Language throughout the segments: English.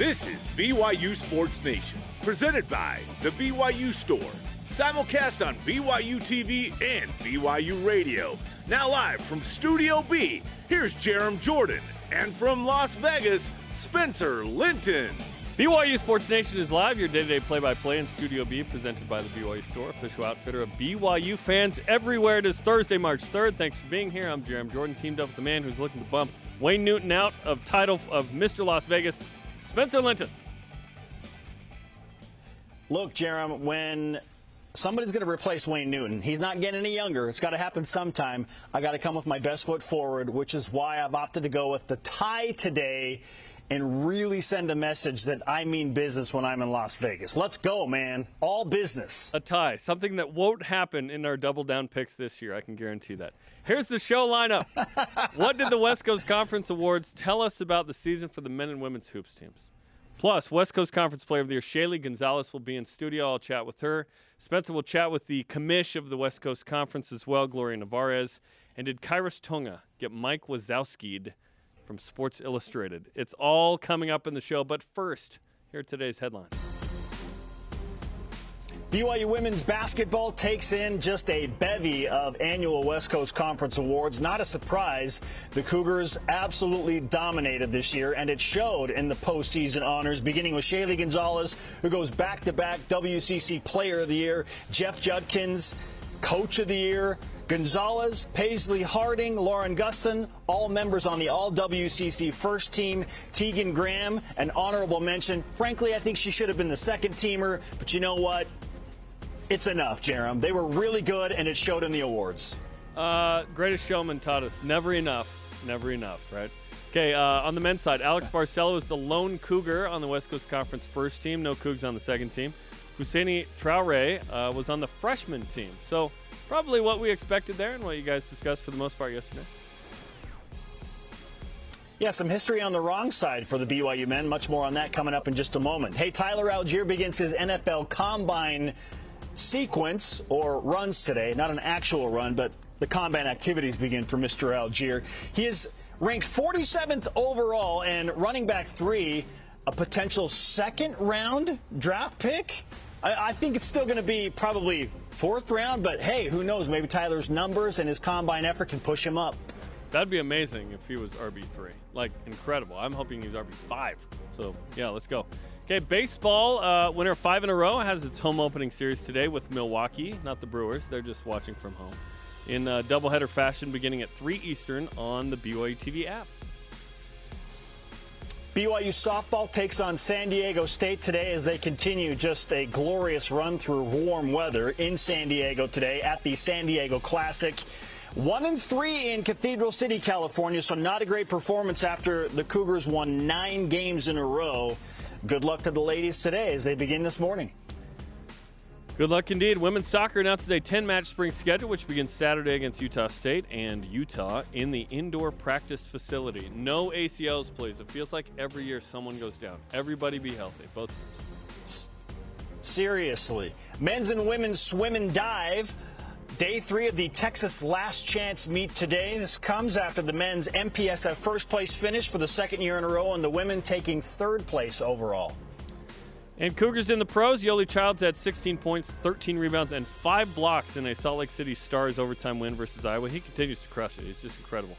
This is BYU Sports Nation, presented by the BYU Store. Simulcast on BYU TV and BYU Radio. Now live from Studio B, here's Jarom Jordan. And from Las Vegas, Spencer Linton. BYU Sports Nation is live, your day to day play by play in Studio B, presented by the BYU Store, official outfitter of BYU fans everywhere. It is Thursday, March 3rd. Thanks for being here. I'm Jarom Jordan, teamed up with the man who's looking to bump Wayne Newton out of title of Mr. Las Vegas, Spencer Linton. Look, Jarom, when somebody's going to replace Wayne Newton. He's not getting any younger. It's got to happen sometime. I got to come with my best foot forward, which is why I've opted to go with the tie today and really send a message that I mean business when I'm in Las Vegas. Let's go, man. All business. A tie, something that won't happen in our double down picks this year. I can guarantee that. Here's the show lineup. what did the West Coast Conference Awards tell us about the season for the men and women's hoops teams? Plus, West Coast Conference Player of the Year Shaylee Gonzalez will be in studio. I'll chat with her. Spencer will chat with the commish of the West Coast Conference as well, Gloria Nevarez. And did Khyiris Tonga get Mike Wazowski'd from Sports Illustrated? It's all coming up in the show. But first, here are today's headlines. BYU women's basketball takes in just a bevy of annual West Coast Conference awards. Not a surprise. The Cougars absolutely dominated this year, and it showed in the postseason honors, beginning with Shaylee Gonzalez, who goes back to back WCC Player of the Year, Jeff Judkins, Coach of the Year. Gonzalez, Paisley Harding, Lauren Gustin, all members on the All WCC first team. Tegan Graham, an honorable mention. Frankly, I think she should have been the second teamer, but you know what? It's enough, Jarom. They were really good, and it showed in the awards. Uh, greatest showman taught us never enough, never enough, right? Okay, uh, on the men's side, Alex Barcelo is the lone Cougar on the West Coast Conference first team. No Cougs on the second team. Fousseyni Traore uh, was on the freshman team. So probably what we expected there and what you guys discussed for the most part yesterday. Yeah, some history on the wrong side for the BYU men. Much more on that coming up in just a moment. Hey, Tyler Allgeier begins his NFL Combine sequence or runs today, not an actual run, but the combat activities begin for Mr. Allgeier. He is ranked 47th overall and running back three, a potential second round draft pick. I, I think it's still going to be probably fourth round, but hey, who knows? Maybe Tyler's numbers and his combine effort can push him up. That'd be amazing if he was RB3. Like, incredible. I'm hoping he's RB5. So, yeah, let's go. Okay, baseball uh, winner five in a row has its home opening series today with Milwaukee, not the Brewers. They're just watching from home. In uh, doubleheader fashion, beginning at 3 Eastern on the BYU TV app. BYU softball takes on San Diego State today as they continue just a glorious run through warm weather in San Diego today at the San Diego Classic. One and three in Cathedral City, California, so not a great performance after the Cougars won nine games in a row. Good luck to the ladies today as they begin this morning. Good luck indeed. Women's soccer announces a 10 match spring schedule, which begins Saturday against Utah State and Utah in the indoor practice facility. No ACLs, please. It feels like every year someone goes down. Everybody be healthy, both teams. Seriously. Men's and women's swim and dive Day three of the Texas Last Chance meet today. This comes after the men's MPSF first place finish for the second year in a row, and the women taking third place overall. And Cougars in the pros. Yoeli Childs had 16 points, 13 rebounds, and five blocks in a Salt Lake City Stars overtime win versus Iowa. He continues to crush it. He's just incredible.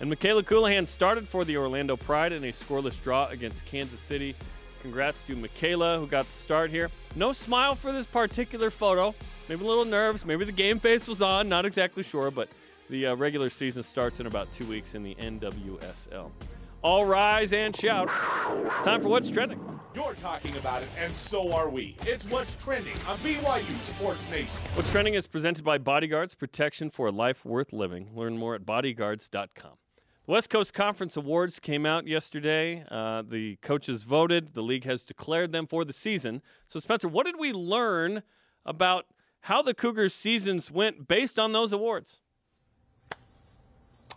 And Mikayla Colohan started for the Orlando Pride in a scoreless draw against Kansas City. Congrats to Mikayla, who got the start here. No smile for this particular photo. Maybe a little nerves. Maybe the game face was on. Not exactly sure, but the uh, regular season starts in about two weeks in the NWSL. All rise and shout. It's time for What's Trending. You're talking about it, and so are we. It's What's Trending on BYU Sports Nation. What's Trending is presented by Bodyguards Protection for a Life Worth Living. Learn more at bodyguards.com. The West Coast Conference Awards came out yesterday. Uh, the coaches voted. The league has declared them for the season. So, Spencer, what did we learn about how the Cougars' seasons went based on those awards?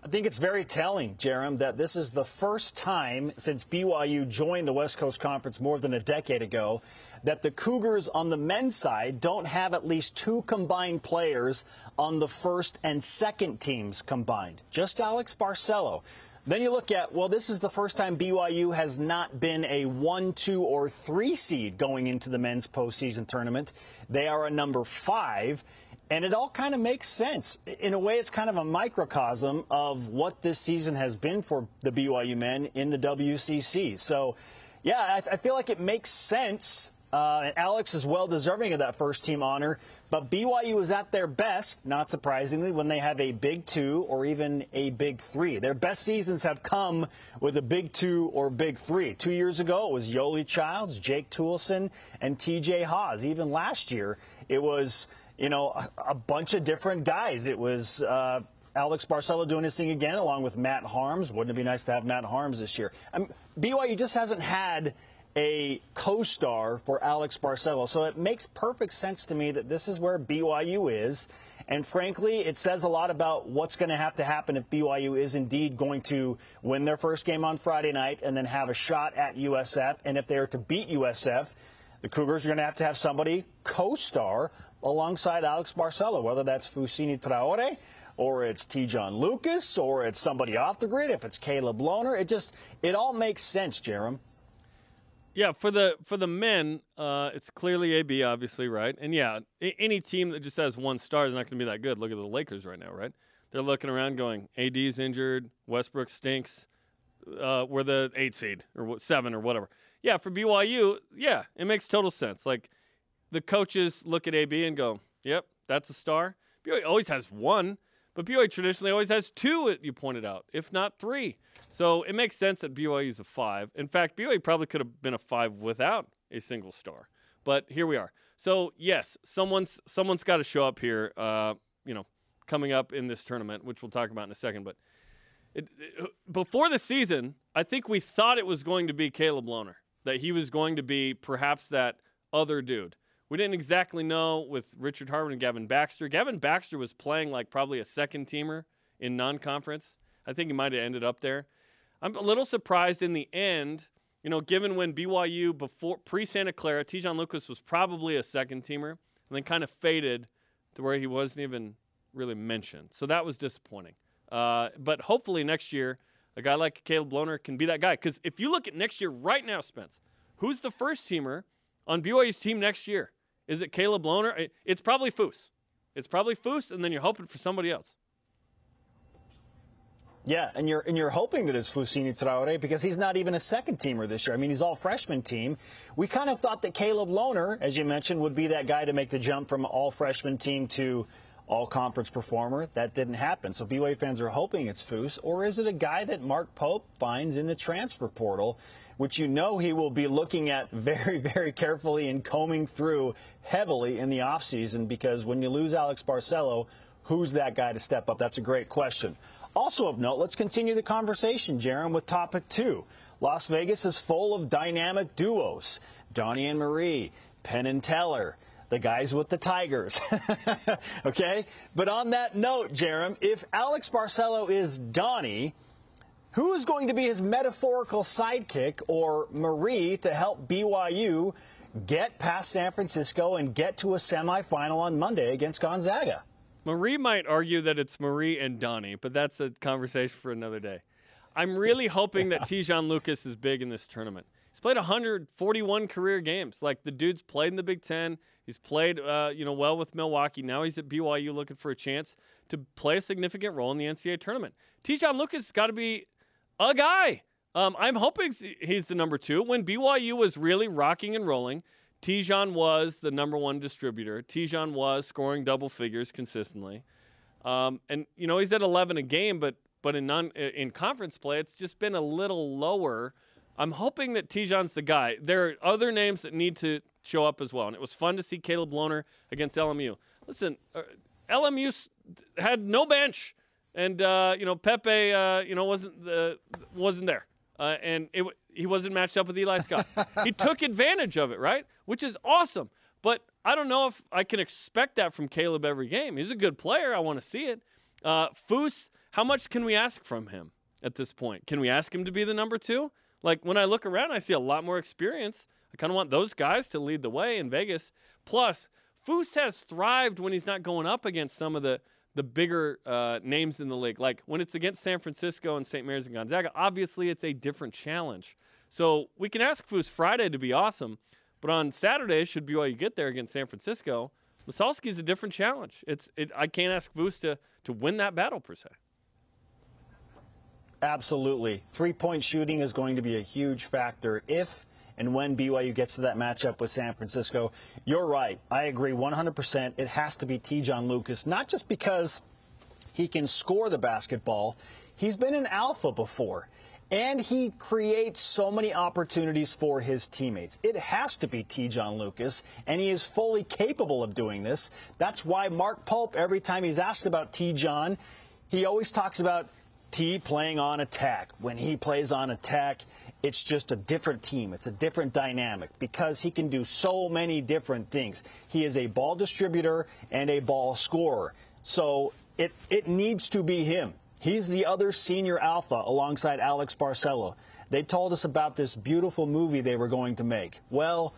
I think it's very telling, Jarom, that this is the first time since BYU joined the West Coast Conference more than a decade ago that the Cougars on the men's side don't have at least two combined players on the first and second teams combined. Just Alex Barcelo. Then you look at, well, this is the first time BYU has not been a one, two, or three seed going into the men's postseason tournament. They are a number five. And it all kind of makes sense. In a way, it's kind of a microcosm of what this season has been for the BYU men in the WCC. So, yeah, I, I feel like it makes sense. Uh, Alex is well deserving of that first team honor. But BYU is at their best, not surprisingly, when they have a big two or even a big three. Their best seasons have come with a big two or big three. Two years ago, it was Yoeli Childs, Jake Toolson, and TJ Haws. Even last year, it was, you know, a, bunch of different guys. It was, uh, Alex Barcelo doing his thing again, along with Matt Haarms. Wouldn't it be nice to have Matt Haarms this year? BYU just hasn't had a co-star for Alex Barcelo. So it makes perfect sense to me that this is where BYU is. And frankly, it says a lot about what's going to have to happen if BYU is indeed going to win their first game on Friday night and then have a shot at USF. And if they are to beat USF, the Cougars are going to have to have somebody co-star alongside Alex Barcelo, whether that's Fousseyni Traore or it's Te'Jon Lucas or it's somebody off the grid, if it's Caleb Lohner. It just, it all makes sense, Jarom. Yeah, for the for the men, uh, it's clearly AB, obviously, right? And yeah, any team that just has one star is not going to be that good. Look at the Lakers right now, right? They're looking around, going, AD's injured, Westbrook stinks. Uh, we're the eight seed or seven or whatever. Yeah, for BYU, yeah, it makes total sense. Like the coaches look at AB and go, "Yep, that's a star." BYU always has one, but BYU traditionally always has two. You pointed out, if not three. So it makes sense that BYU is a five. In fact, BYU probably could have been a five without a single star. But here we are. So yes, someone's someone's got to show up here. Uh, you know, coming up in this tournament, which we'll talk about in a second. But it, it, before the season, I think we thought it was going to be Caleb Lohner, that he was going to be perhaps that other dude. We didn't exactly know with Richard Harward and Gavin Baxter. Gavin Baxter was playing like probably a second teamer in non-conference. I think he might have ended up there. I'm a little surprised in the end, you know, given when BYU before pre Santa Clara, Te'Jon Lucas was probably a second teamer and then kind of faded to where he wasn't even really mentioned. So that was disappointing. Uh, but hopefully next year, a guy like Caleb Lohner can be that guy. Because if you look at next year right now, Spence, who's the first teamer on BYU's team next year? Is it Caleb Lohner? It's probably Foose. It's probably Foose, and then you're hoping for somebody else. Yeah, and you're and you're hoping that it's Fousseyni Traore because he's not even a second teamer this year. I mean, he's all freshman team. We kind of thought that Caleb Lohner, as you mentioned, would be that guy to make the jump from all freshman team to all conference performer. That didn't happen. So BYU fans are hoping it's Foose, or is it a guy that Mark Pope finds in the transfer portal, which you know he will be looking at very, very carefully and combing through heavily in the offseason because when you lose Alex Barcelo, who's that guy to step up? That's a great question. Also of note, let's continue the conversation, Jarom, with topic two. Las Vegas is full of dynamic duos. Donnie and Marie, Penn and Teller, the guys with the Tigers. okay? But on that note, Jarom, if Alex Barcelo is Donnie, who is going to be his metaphorical sidekick or Marie to help BYU get past San Francisco and get to a semifinal on Monday against Gonzaga? Marie might argue that it's Marie and Donnie, but that's a conversation for another day. I'm really hoping that Te'Jon Lucas is big in this tournament. He's played 141 career games. Like the dude's played in the Big Ten. He's played, uh, you know, well with Milwaukee. Now he's at BYU looking for a chance to play a significant role in the NCAA tournament. Te'Jon Lucas has got to be a guy. Um, I'm hoping he's the number two. When BYU was really rocking and rolling, Te'Jon was the number one distributor. Te'Jon was scoring double figures consistently, um, and you know he's at 11 a game, but but in non in conference play, it's just been a little lower. I'm hoping that Te'Jon's the guy. There are other names that need to show up as well, and it was fun to see Caleb Lohner against LMU. Listen, uh, LMU had no bench, and uh, you know Pepe, uh, you know wasn't uh, wasn't there, uh, and it he wasn't matched up with Eli Scott. he took advantage of it, right? Which is awesome. But I don't know if I can expect that from Caleb every game. He's a good player. I want to see it. Uh, Foose, how much can we ask from him at this point? Can we ask him to be the number two? Like when I look around, I see a lot more experience. I kind of want those guys to lead the way in Vegas. Plus, Foose has thrived when he's not going up against some of the the bigger uh, names in the league. Like when it's against San Francisco and St. Mary's and Gonzaga, obviously it's a different challenge. So we can ask Foose Friday to be awesome, but on Saturday, should be why you get there against San Francisco, Massalski is a different challenge. It's it, I can't ask Foose to to win that battle per se. Absolutely, three point shooting is going to be a huge factor if and when BYU gets to that matchup with San Francisco. You're right. I agree 100%. It has to be Te'Jon Lucas, not just because he can score the basketball, he's been an alpha before. And he creates so many opportunities for his teammates. It has to be Te'Jon Lucas, and he is fully capable of doing this. That's why Mark Pope, every time he's asked about Te'Jon, he always talks about T playing on attack. When he plays on attack, it's just a different team. It's a different dynamic because he can do so many different things. He is a ball distributor and a ball scorer. So it, it needs to be him. He's the other senior alpha alongside Alex Barcelo. They told us about this beautiful movie they were going to make. Well,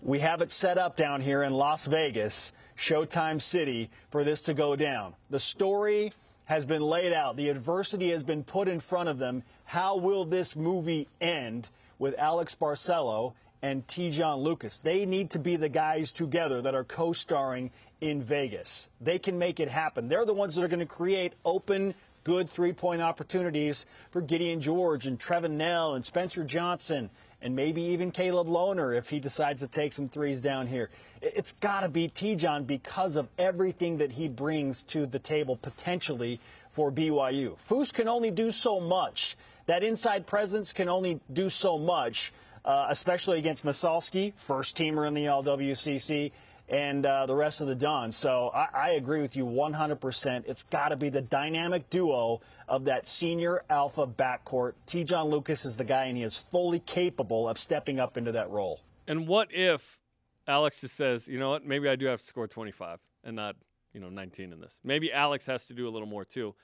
we have it set up down here in Las Vegas, Showtime City, for this to go down. The story has been laid out. The adversity has been put in front of them. How will this movie end with Alex Barcelo and Te'Jon Lucas? They need to be the guys together that are co-starring in Vegas. They can make it happen. They're the ones that are going to create open, good three-point opportunities for Gideon George and Trevin Knell and Spencer Johnson and maybe even Caleb Lohner if he decides to take some threes down here. It's got to be Te'Jon because of everything that he brings to the table potentially for BYU. Foose can only do so much. That inside presence can only do so much, uh, especially against Massalski, first teamer in the LWCC, and uh, the rest of the Dons. So I, I agree with you 100%. It's got to be the dynamic duo of that senior alpha backcourt. Te'Jon Lucas is the guy, and he is fully capable of stepping up into that role. And what if Alex just says, you know what, maybe I do have to score 25 and not, you know, 19 in this? Maybe Alex has to do a little more too.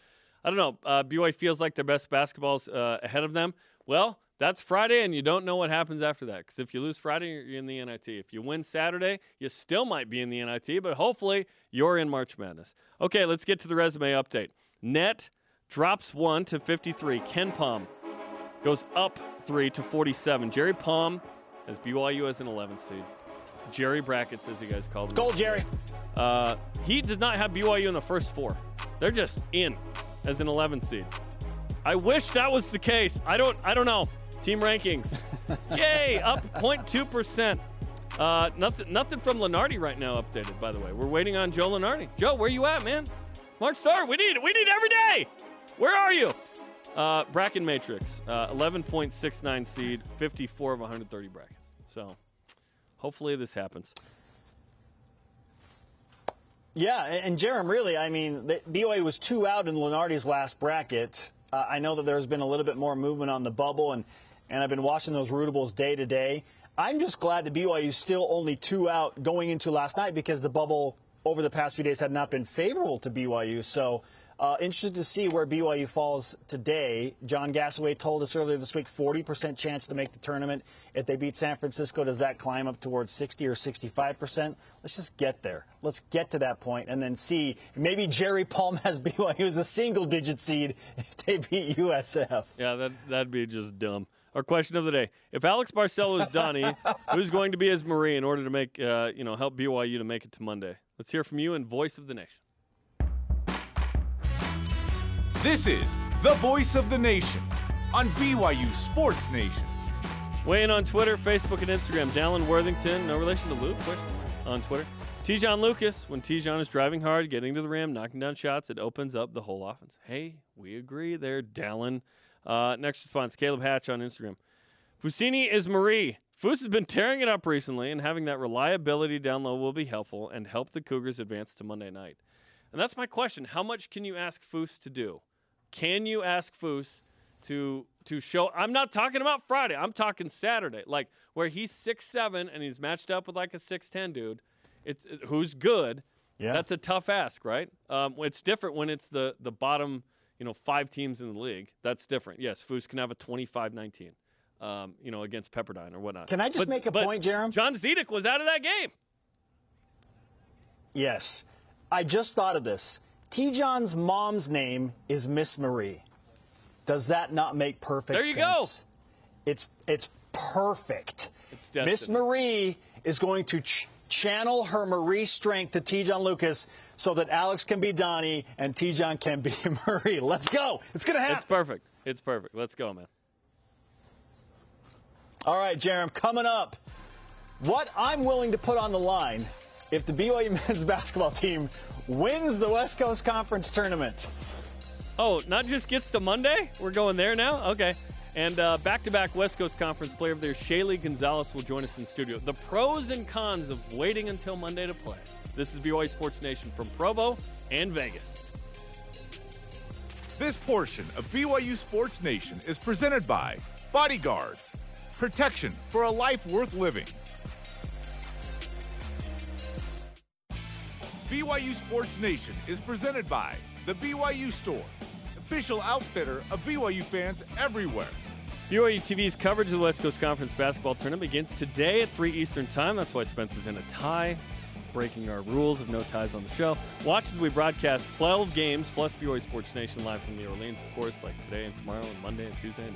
I don't know. Uh, BYU feels like their best basketball's uh, ahead of them. Well, that's Friday, and you don't know what happens after that. Because if you lose Friday, you're in the NIT. If you win Saturday, you still might be in the NIT, but hopefully you're in March Madness. Okay, let's get to the resume update. Net drops one to 53. KenPom goes up three to 47. Jerry Palm has BYU as an 11th seed. Jerry Brackets, as you guys call them. Gold, Jerry. Uh, he does not have BYU in the first four. They're just in as an 11 seed. I wish that was the case. I don't. I don't know. Team rankings. Yay, up 0.2 percent. Uh, nothing. Nothing from Lunardi right now. Updated, by the way. We're waiting on Joe Lunardi. Joe, where you at, man? March start. We need. We need every day. Where are you? Uh, Bracket Matrix, uh, 11.69 seed, 54 of 130 brackets. So, hopefully this happens. Yeah, and Jarom, really, I mean, BYU was two out in Lunardi's last bracket. Uh, I know that there's been a little bit more movement on the bubble, and, and I've been watching those rootables day to day. I'm just glad that BYU is still only two out going into last night because the bubble over the past few days had not been favorable to BYU. So uh, interested to see where BYU falls today. John Gasaway told us earlier this week 40% chance to make the tournament. If they beat San Francisco, does that climb up towards 60 or 65%? Let's just get there. Let's get to that point and then see. Maybe Jerry Palm has BYU as a single digit seed if they beat USF. Yeah, that, that'd be just dumb. Our question of the day: If Alex Barcelo is Donnie, who's going to be his Marie in order to make uh, you know help BYU to make it to Monday? Let's hear from you in Voice of the Nation. This is the voice of the nation on BYU Sports Nation. Weigh in on Twitter, Facebook, and Instagram. Dallin Worthington, no relation to Luke, on Twitter. Te'Jon Lucas, when Te'Jon is driving hard, getting to the rim, knocking down shots, it opens up the whole offense. Hey, we agree there, Dallin. Uh, next response, Caleb Hatch on Instagram. Fousseyni is Marie. Foose has been tearing it up recently, and having that reliability down low will be helpful and help the Cougars advance to Monday night. And that's my question. How much can you ask Foose to do? Can you ask Foose to to show? I'm not talking about Friday. I'm talking Saturday, like where he's six seven and he's matched up with like a six ten dude. It's who's good. Yeah. That's a tough ask, right? Um, it's different when it's the the bottom, you know, five teams in the league. That's different. Yes, Foose can have a 25-19, um, you know, against Pepperdine or whatnot. Can I just But- make a but point, Jarom? Jan Zidek was out of that game. Yes. I just thought of this. Te'Jon's mom's name is Miss Marie. Does that not make perfect sense? There you sense? go. It's it's perfect. It's Miss Marie is going to ch- channel her Marie strength to Te'Jon Lucas so that Alex can be Donnie and Te'Jon can be Marie. Let's go. It's going to happen. It's perfect. It's perfect. Let's go, man. All right, Jarom, coming up. What I'm willing to put on the line if the BYU men's basketball team wins the West Coast Conference tournament. Oh, not just gets to Monday? We're going there now? Okay. And back to back West Coast Conference Player of the Year, Shaylee Gonzalez will join us in studio. The pros and cons of waiting until Monday to play. This is BYU Sports Nation from Provo and Vegas. This portion of BYU Sports Nation is presented by Bodyguards, protection for a life worth living. BYU Sports Nation is presented by the BYU Store, official outfitter of BYU fans everywhere. BYU TV's coverage of the West Coast Conference basketball tournament begins today at 3 Eastern Time. That's why Spencer's in a tie, breaking our rules of no ties on the show. Watch as we broadcast 12 games plus BYU Sports Nation live from New Orleans, of course, like today and tomorrow and Monday and Tuesday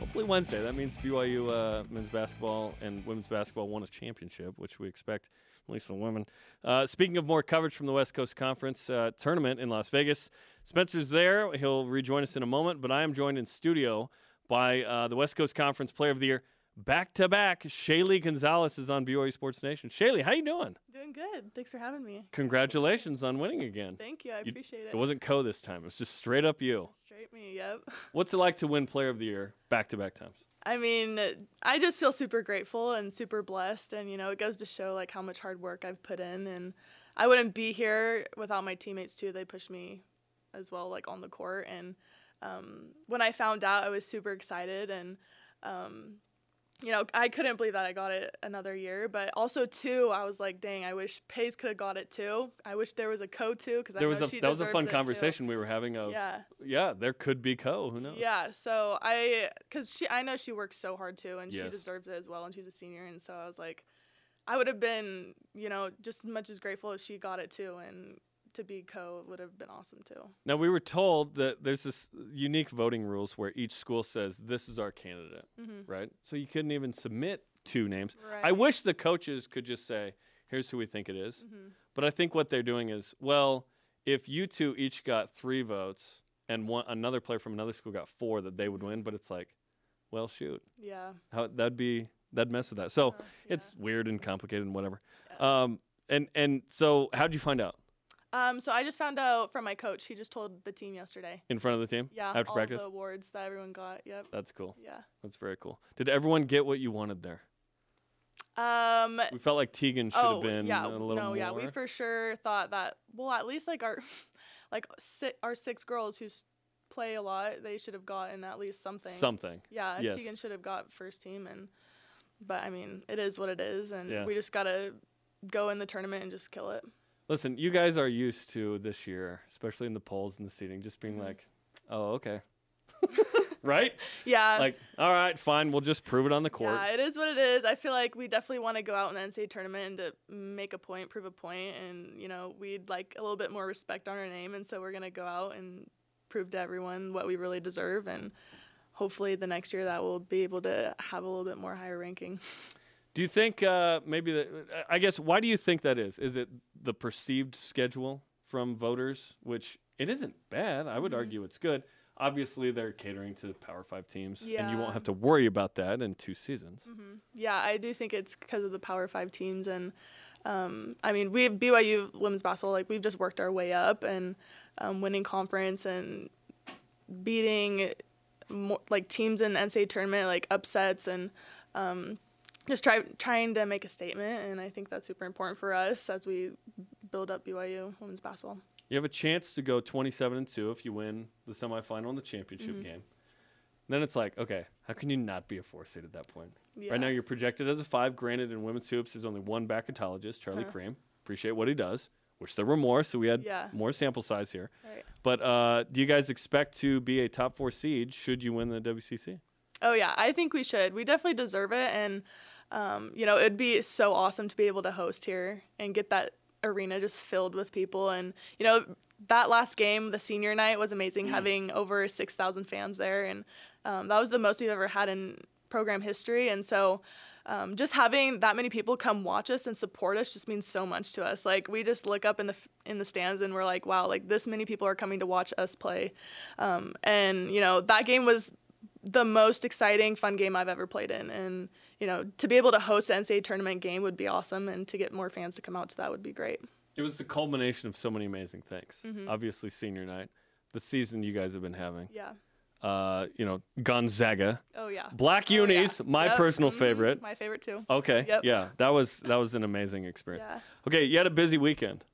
hopefully Wednesday. That means BYU uh, men's basketball and women's basketball won a championship, which we expect, at least for women. Uh, speaking of more coverage from the West Coast Conference uh, tournament in Las Vegas, Spencer's there. He'll rejoin us in a moment, but I am joined in studio by uh, the West Coast Conference Player of the Year. Back to back, Shaylee Gonzalez is on BYU Sports Nation. Shaylee, how you doing? Doing good. Thanks for having me. Congratulations on winning again. Thank you. I You- appreciate it. It wasn't Co this time. It was just straight up you. straight me. Yep. What's it like to win Player of the Year back to back times? I mean, I just feel super grateful and super blessed, and you know, it goes to show like how much hard work I've put in, and I wouldn't be here without my teammates too. They pushed me as well, like on the court, and um, when I found out, I was super excited, and um, you know, I couldn't believe that I got it another year. But also too, I was like, dang, I wish Pace could have got it too. I wish there was a co too because I There know was a she that was a fun it, too. conversation we were having of Yeah. yeah, there could be Co. Who knows? Yeah, so I, cause she, I know she works so hard too, and she deserves it as well, and she's a senior, and so I was like, I would have been, you know, just as much as grateful if she got it too, and to be co would have been awesome too. Now we were told that there's this unique voting rules where each school says this is our candidate, right? So you couldn't even submit two names. I Mm-hmm. Wish the coaches could just say, "Here's who we think it is." Mm-hmm. But I think what they're doing is, well, if you two each got three votes and one another player from another school got four, that they would win. But it's like, well, shoot, Yeah. how that'd be that'd mess with that. So it's weird and complicated and whatever. Um, and and so how'd you find out Um, so I just found out from my coach. He just told the team yesterday. in front of the team Yeah, after all practice? the awards that everyone got. Yep. That's cool. Yeah. That's very cool. Did everyone get what you wanted there? Um. We felt like Tegan should oh have been yeah. a little no. more. Yeah. We for sure thought that. Well, at least like our, like si- our six girls who s- play a lot, they should have gotten at least something. something. Yeah, Yes. Tegan should have got first team, and but I mean, it is what it is, and Yeah. we just gotta go in the tournament and just kill it. Listen, you guys are used to this year, especially in the polls and the seating, just Mm-hmm. being like, "Oh, okay." right? Yeah. Like, all right, fine, we'll just prove it on the court. Yeah, it is what it is. I feel like we definitely want to go out in the NCAA tournament and to make a point, prove a point, and you know we'd like a little bit more respect on our name, and so we're gonna go out and prove to everyone what we really deserve, and hopefully the next year that we'll be able to have a little bit more higher ranking. Do you think uh, maybe that? I guess why do you think that is? Is it the perceived schedule from voters, which it isn't bad? I Mm-hmm. would argue it's good. Obviously, they're catering to Power Five teams, and you won't Mm-hmm. have to worry about that in two seasons. Yeah, I do think it's because of the Power Five teams, and um, I mean, we have BYU women's basketball. Like we've just worked our way up and um, winning conference and beating more, like teams in the NCAA tournament, like upsets, and um, just try trying to make a statement. And I think that's super important for us as we build up BYU women's basketball. You have a chance to go 27 and 2 if you win the semifinal and the championship Mm-hmm. game. Then it's like, okay, how can you not be a four seed at that point? Yeah. Right now, you're projected as a five. Granted, in women's hoops, there's only one bracketologist, Charlie Uh-huh. Creme. Appreciate what he does. Wish there were more, so we had Yeah. more sample size here. Right. But uh, do you guys expect to be a top four seed should you win the WCC? Oh yeah, I think we should. We definitely deserve it, and um, you know, it'd be so awesome to be able to host here and get that arena just filled with people. And, you know, that last game, the senior night, was amazing, having over 6,000 fans there. And um, that was the most we've ever had in program history. And so, um, just having that many people come watch us and support us just means so much to us. Like we just look up in the in the stands and we're like, wow, like this many people are coming to watch us play, um, and you know that game was the most exciting, fun game I've ever played in, and you know to be able to host the NCAA tournament game would be awesome, and to get more fans to come out to that would be great. It was the culmination of so many amazing things. Mm-hmm. Obviously, senior night, the season you guys have been having. Yeah. Uh, you know, Gonzaga, Oh yeah. Black Oh, yeah. Unis, my Yep. personal Mhm. favorite. My favorite too. Okay, Yep. yeah, that was that was an amazing experience. Yeah. Okay, you had a busy weekend.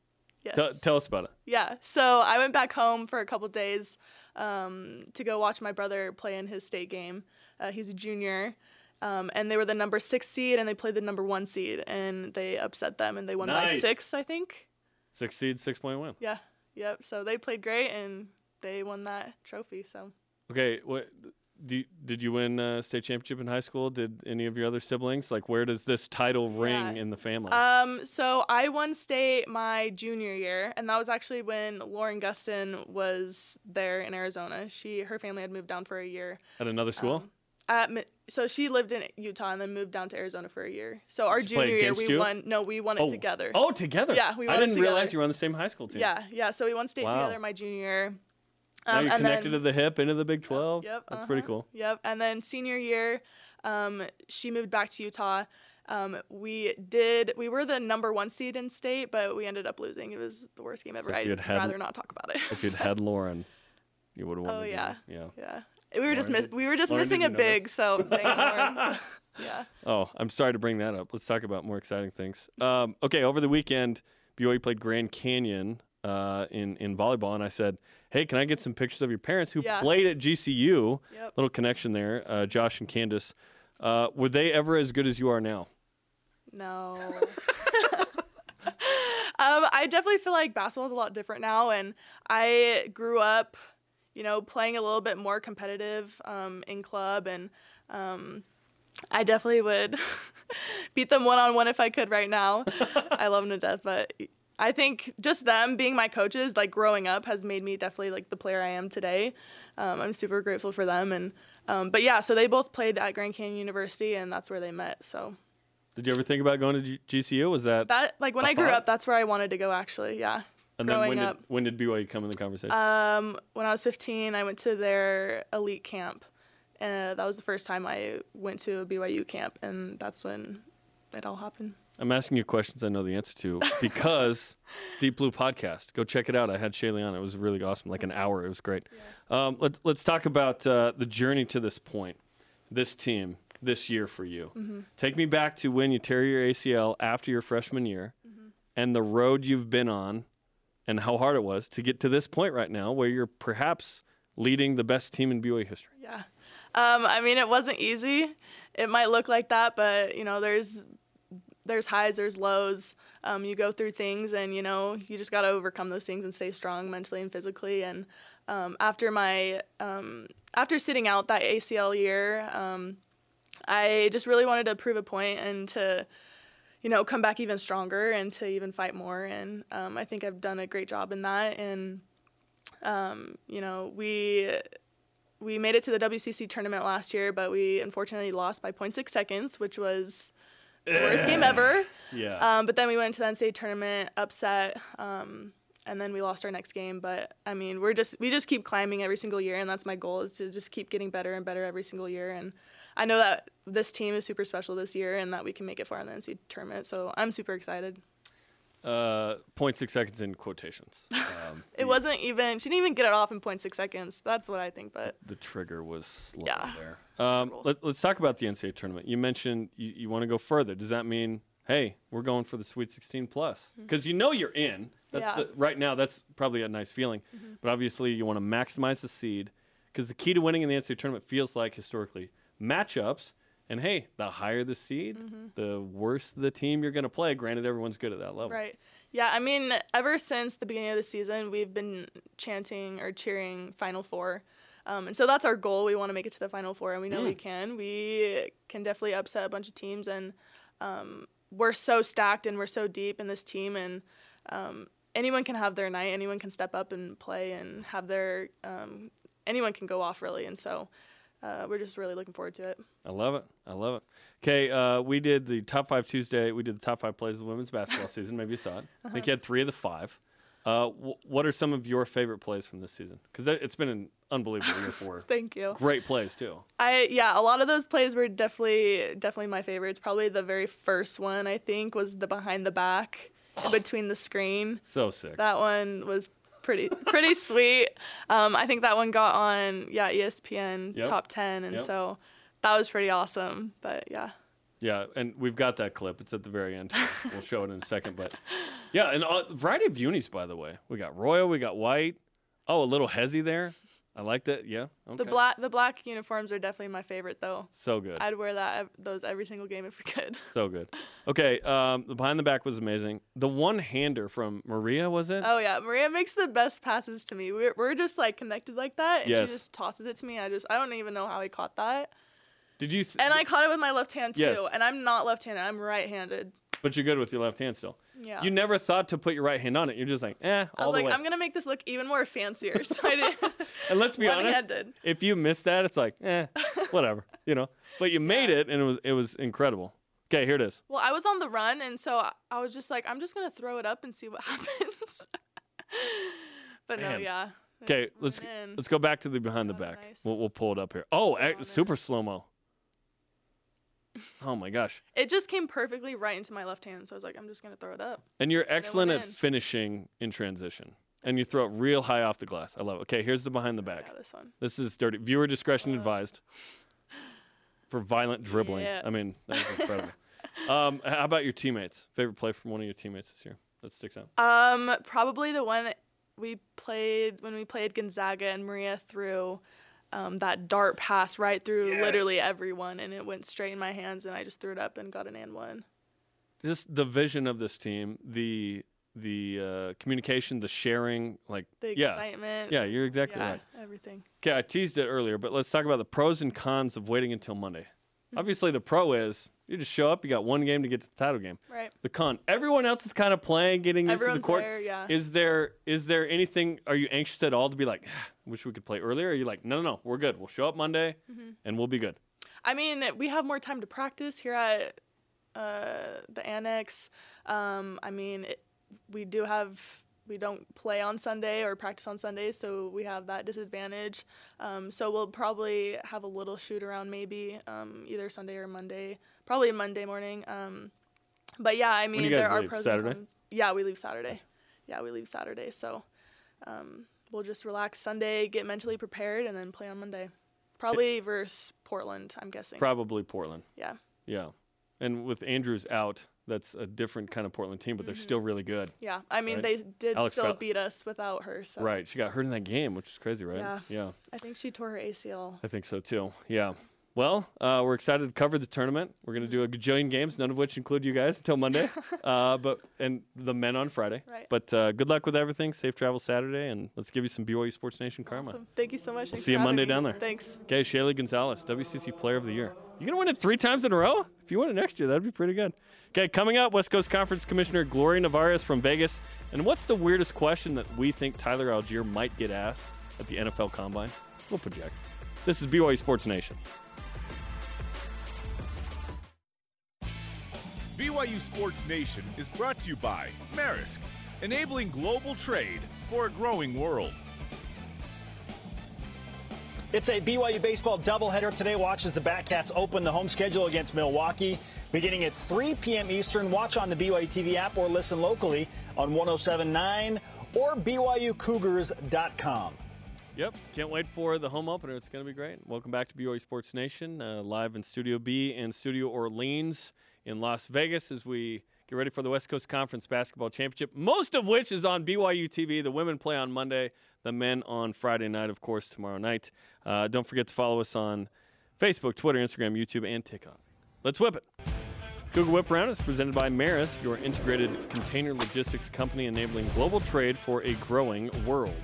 Yes. Tell tell us about it. Yeah. So I went back home for a couple days um, to go watch my brother play in his state game. Uh, he's a junior. Um, and they were the number six seed, and they played the number one seed, and they upset them, and they won by six, I think. Six seed, six point win. Yeah. Yep. So they played great, and they won that trophy. So Okay, what do you, did you win uh, state championship in high school? Did any of your other siblings like where does this title ring Yeah. in the family? Um, so I won state my junior year, and that was actually when Lauren Gustin was there in Arizona. She her family had moved down for a year. At another school? Um, at, so she lived in Utah and then moved down to Arizona for a year. So our junior year, we you? won. No, we won it oh, together. Oh, together. Yeah, we won it I didn't realize you were on the same high school team. Yeah, yeah. So we won state Wow. together my junior year. Now Um, you're and connected then, to the hip into the Big 12. Yep. That's pretty uh-huh, cool. Yep. And then senior year, um, she moved back to Utah. Um, we did. We were the number one seed in state, but we ended up losing. It was the worst game ever. you I'd had rather not talk about it. If you'd had Lauren, you would have won Oh, yeah. game. Yeah. yeah. We were just Lauren miss- did- we were just Lauren missing a didn't know this. big. So dang it, Lauren. yeah. Oh, I'm sorry to bring that up. Let's talk about more exciting things. Um, okay, over the weekend, BYU played Grand Canyon uh, in in volleyball, and I said, "Hey, can I get some pictures of your parents who Yeah. played at GCU?" Yep. Little connection there, uh, Josh and Candace. Uh, were they ever as good as you are now? No. um, I definitely feel like basketball is a lot different now, and I grew up, you know, playing a little bit more competitive um, in club, and um, I definitely would beat them one on one if I could right now. I love them to death, but I think just them being my coaches, like growing up, has made me definitely like the player I am today. Um, I'm super grateful for them, and um, but yeah, so they both played at Grand Canyon University, and that's where they met. So. Did you ever think about going to G- GCU? Was that, That like when I grew thought? up, that's where I wanted to go. Actually, yeah. And then when up. did when did BYU come in the conversation? Um, when I was 15, I went to their elite camp. Uh, that was the first time I went to a BYU camp, and that's when it all happened. I'm asking you questions I know the answer to because Deep Blue podcast. Go check it out. I had Shaylee on. It was really awesome. Like an hour. It was great. Um, let's let's talk about uh, the journey to this point. This team this year for you. Take me back to when you tear your ACL after your freshman year, and the road you've been on, and how hard it was to get to this point right now, where you're perhaps leading the best team in BYU history. Yeah. Um, I mean, it wasn't easy. It might look like that, but you know, there's there's highs, there's lows. Um, you go through things, and you know, you just got to overcome those things and stay strong mentally and physically. And um, after my um, after sitting out that ACL year, um, I just really wanted to prove a point and to you know come back even stronger and to even fight more. And um, I think I've done a great job in that. And um, you know, we we made it to the WCC tournament last year, but we unfortunately lost by 0.6 seconds, which was the worst game ever. Yeah. Um, but then we went to the NCAA tournament, upset, um, and then we lost our next game. But I mean, we're just we just keep climbing every single year, and that's my goal is to just keep getting better and better every single year. And I know that this team is super special this year, and that we can make it far in the NCAA tournament. So I'm super excited. uh, 0.6 seconds in quotations. Um, It wasn't even she didn't even get it off in 0.6 seconds. That's what I think. But the trigger was slow Yeah. there. Um, let, us talk about the NCAA tournament. You mentioned you, you want to go further. Does that mean, hey, we're going for the Sweet 16 plus? Because you know you're in. That's Mm-hmm. Yeah. the, right now. That's probably a nice feeling. But obviously, you want to maximize the seed because the key to winning in the NCAA tournament feels like historically matchups. And hey, the higher the seed, Mm-hmm. the worse the team you're going to play. Granted, everyone's good at that level. Right. Yeah, I mean, ever since the beginning of the season, we've been chanting or cheering Final Four. Um, and so that's our goal. We want to make it to the Final Four, and we know we can. We can definitely upset a bunch of teams, and um, we're so stacked and we're so deep in this team. And um, anyone can have their night. Anyone can step up and play and have their. Um, anyone can go off really, and so uh, we're just really looking forward to it. I love it. I love it. Okay, uh, we did the top five Tuesday. We did the top five plays of the women's basketball season. Maybe you saw it. I think you had three of the five. Uh, wh- what are some of your favorite plays from this season? Because it's been an unbelievable year for Thank you. great plays too. I yeah, a lot of those plays were definitely definitely my favorites. Probably the very first one I think was the behind the back between the screen. So sick. That one was pretty pretty sweet. Um, I think that one got on yeah ESPN Yep. top ten, and Yep. so that was pretty awesome. But yeah, Yeah, and we've got that clip. It's at the very end. we'll show it in a second. But yeah, and a variety of unis, by the way. We got Royal, we got White. Oh, a little hezzy there. I like that. Yeah. Okay. the black the black uniforms are definitely my favorite though. So good. I'd wear that those every single game if we could. So good. Okay, um, the behind the back was amazing. The one hander from Maria was it? Oh yeah, Maria makes the best passes to me. We're we're just like connected like that, and Yes. she just tosses it to me. I just I don't even know how he caught that. Did you? s- And I caught it with my left hand too. Yes. And I'm not left-handed. I'm right-handed. But you're good with your left hand still. Yeah. You never thought to put your right hand on it. You're just like, eh, I was like, way. I'm gonna make this look even more fancier. So I did. and let's be honest, if you missed that, it's like, eh, whatever, you know. But you made it, and it was it was incredible. Okay, here it is. Well, I was on the run, and so I, was just like, I'm just gonna throw it up and see what happens. but no, yeah. Okay, let's let's go back to the behind the back. nice. We'll, we'll pull it up here. Oh, eh, super slow mo. Oh my gosh! It just came perfectly right into my left hand, so I was like, I'm just gonna throw it up. And you're excellent at in. finishing in transition, and you throw it real high off the glass. I love it. Okay, here's the behind the back. Yeah, this one. This is dirty. Viewer discretion advised. For violent dribbling. Yeah. I mean, that was incredible. um, how about your teammates? Favorite play from one of your teammates this year that sticks out? Um, probably the one we played when we played Gonzaga and Maria threw um, that dart pass right through literally everyone, and it went straight in my hands, and I just threw it up and got an and one. Just the vision of this team, the the uh, communication, the sharing, like The yeah, excitement. yeah, you're exactly yeah, right. everything. Okay, I teased it earlier, but let's talk about the pros and cons of waiting until Monday. Mm-hmm. Obviously, the pro is you just show up, you got one game to get to the title game. Right. The con, everyone else is kind of playing, getting used to the court. there, yeah. Is there is there anything? Are you anxious at all to be like, "Ah, wish we could play earlier? Or are you like, no, no, no, we're good. We'll show up Monday, Mm-hmm. and we'll be good. I mean, we have more time to practice here at uh, the annex. Um, I mean, it, we do have we don't play on Sunday or practice on Sunday, so we have that disadvantage. Um, so we'll probably have a little shoot around maybe um, either Sunday or Monday, probably Monday morning. Um, but yeah, I mean, there are leave? pros Saturday? and cons. Yeah, we leave Saturday. Yeah, we leave Saturday. So um, we'll just relax Sunday, get mentally prepared, and then play on Monday. Probably versus Portland, I'm guessing. Probably Portland. Yeah. Yeah, and with Andrews out, that's a different kind of Portland team, but they're still really good. Yeah. I mean, Right. they did Alex still Fel- beat us without her. So Right. She got hurt in that game, which is crazy, right? Yeah. Yeah. I think she tore her ACL. I think so too. Yeah. Well, uh, we're excited to cover the tournament. We're going to do a gajillion games, none of which include you guys until Monday, uh, but and the men on Friday. Right. But uh, good luck with everything. Safe travel Saturday, and let's give you some BYU Sports Nation karma. Awesome. Thank you so much. We'll see you Monday me. down there. Thanks. Okay, Shaylee Gonzalez, WCC Player of the Year. You're gonna win it three times in a row? If you win it next year, that'd be pretty good. Okay, coming up, West Coast Conference Commissioner Gloria Nevarez from Vegas. And what's the weirdest question that we think Tyler Allgeier might get asked at the NFL Combine? We'll project. This is BYU Sports Nation. BYU Sports Nation is brought to you by Maersk, enabling global trade for a growing world. It's a BYU baseball doubleheader today. Watch as the Batcats open the home schedule against Milwaukee beginning at 3 p.m. Eastern. Watch on the BYU TV app or listen locally on 1079 or BYUCougars.com. Yep, can't wait for the home opener. It's going to be great. Welcome back to BYU Sports Nation, uh, live in Studio B and Studio Orleans in Las Vegas as we get ready for the West Coast Conference Basketball Championship, most of which is on BYU TV. The women play on Monday, the men on Friday night, of course, tomorrow night. Uh, don't forget to follow us on Facebook, Twitter, Instagram, YouTube, and TikTok. Let's whip it. Google Whip Around is presented by Maersk, your integrated container logistics company enabling global trade for a growing world.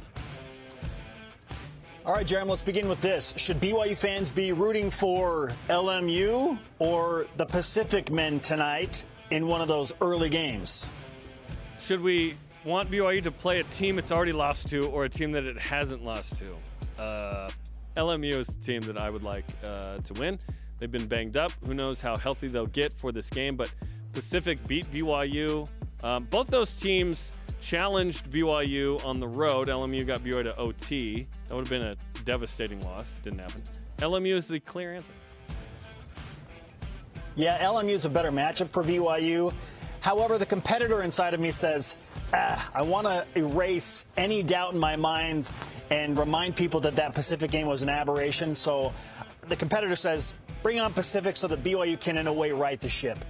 All right, Jeremy, let's begin with this. Should BYU fans be rooting for LMU or the Pacific men tonight in one of those early games? Should we want BYU to play a team it's already lost to or a team that it hasn't lost to? Uh, LMU is the team that I would like uh, to win. They've been banged up. Who knows how healthy they'll get for this game? But Pacific beat BYU. Um, both those teams challenged BYU on the road. LMU got BYU to OT. That would have been a devastating loss. Didn't happen. LMU is the clear answer. Yeah, LMU is a better matchup for BYU. However, the competitor inside of me says, ah, I want to erase any doubt in my mind and remind people that that Pacific game was an aberration. So the competitor says, bring on Pacific so that BYU can, in a way, right the ship.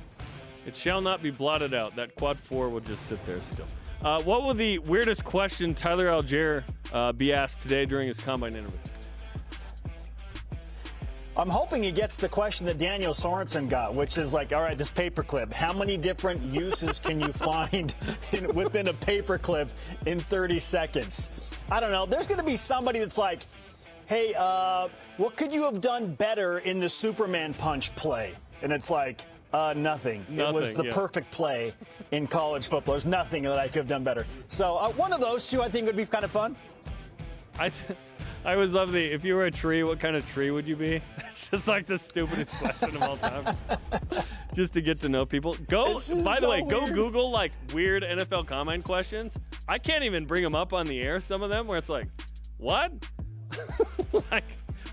It shall not be blotted out. That quad four will just sit there still. Uh, what will the weirdest question Tyler Allgeier uh, be asked today during his combine interview? I'm hoping he gets the question that Daniel Sorensen got, which is like, all right, this paperclip, how many different uses can you find in, within a paperclip in 30 seconds? I don't know. There's going to be somebody that's like, hey, uh, what could you have done better in the Superman punch play? And it's like, uh, nothing. Nothing, It was the yeah. perfect play in college football. There's nothing that I could have done better. So uh, one of those two I think would be kind of fun. I, th- I always love the if you were a tree, what kind of tree would you be? It's just like the stupidest question of all time. just to get to know people. Go. By the so way, go. Google like weird NFL combine questions. I can't even bring them up on the air. Some of them where it's like, what? like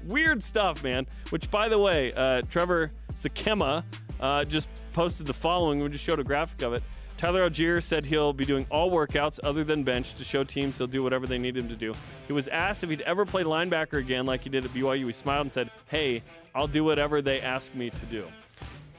weird stuff, man. Which, by the way, uh, Trevor Sikkema uh, just posted the following. We just showed a graphic of it. Tyler Allgeier said he'll be doing all workouts other than bench to show teams he'll do whatever they need him to do. He was asked if he'd ever play linebacker again like he did at BYU. He smiled and said, "Hey, I'll do whatever they ask me to do."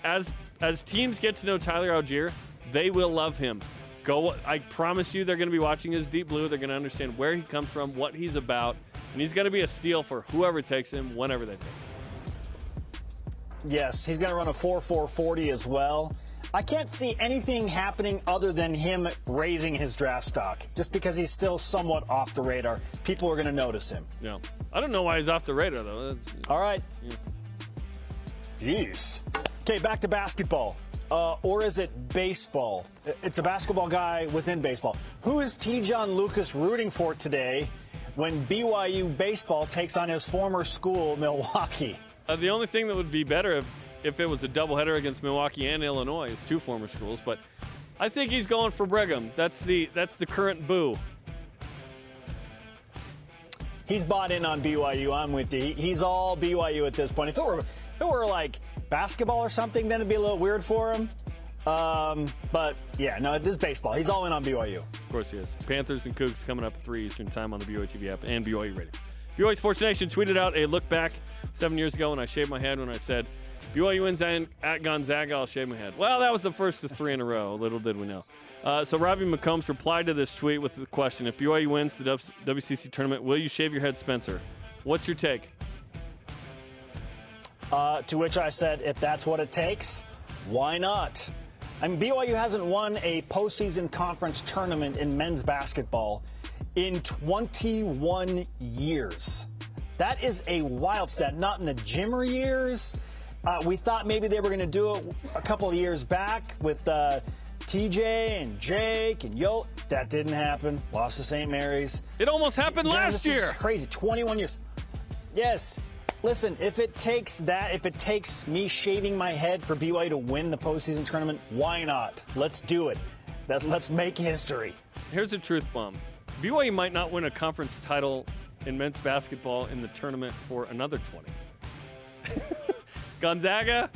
As as teams get to know Tyler Allgeier, they will love him. Go! I promise you, they're going to be watching his deep blue. They're going to understand where he comes from, what he's about, and he's going to be a steal for whoever takes him, whenever they take him. Yes, he's going to run a 4-4-40 as well. I can't see anything happening other than him raising his draft stock. Just because he's still somewhat off the radar, people are going to notice him. Yeah, I don't know why he's off the radar though. That's, All right. Jeez. Okay, back to basketball. Uh, or is it baseball? It's a basketball guy within baseball. Who is Te'Jon Lucas rooting for today when BYU baseball takes on his former school, Milwaukee? Uh, the only thing that would be better if, if it was a doubleheader against Milwaukee and Illinois, is two former schools. But I think he's going for Brigham. That's the that's the current boo. He's bought in on BYU. I'm with you. He's all BYU at this point. If it were, if it were like basketball or something, then it'd be a little weird for him. Um, but yeah, no, this is baseball. He's all in on BYU. Of course he is. Panthers and Cougs coming up at 3 Eastern Time on the BYU TV app and BYU Radio. BYU Sports Nation tweeted out a look back seven years ago when I shaved my head when I said, BYU wins at Gonzaga, I'll shave my head. Well, that was the first of three in a row. Little did we know. Uh, so Robbie McCombs replied to this tweet with the question, if BYU wins the WCC tournament, will you shave your head, Spencer? What's your take? Uh, to which I said, if that's what it takes, why not? I mean, BYU hasn't won a postseason conference tournament in men's basketball in 21 years. That is a wild stat. Not in the Jimmer years. Uh, we thought maybe they were going to do it a couple of years back with uh, TJ and Jake and Yo. That didn't happen. Lost to St. Mary's. It almost happened last this year. Is crazy. 21 years. Yes. Listen, if it takes that, if it takes me shaving my head for BYU to win the postseason tournament, why not? Let's do it. That, let's make history. Here's a truth bomb. BYU might not win a conference title in men's basketball in the tournament for another 20. Gonzaga,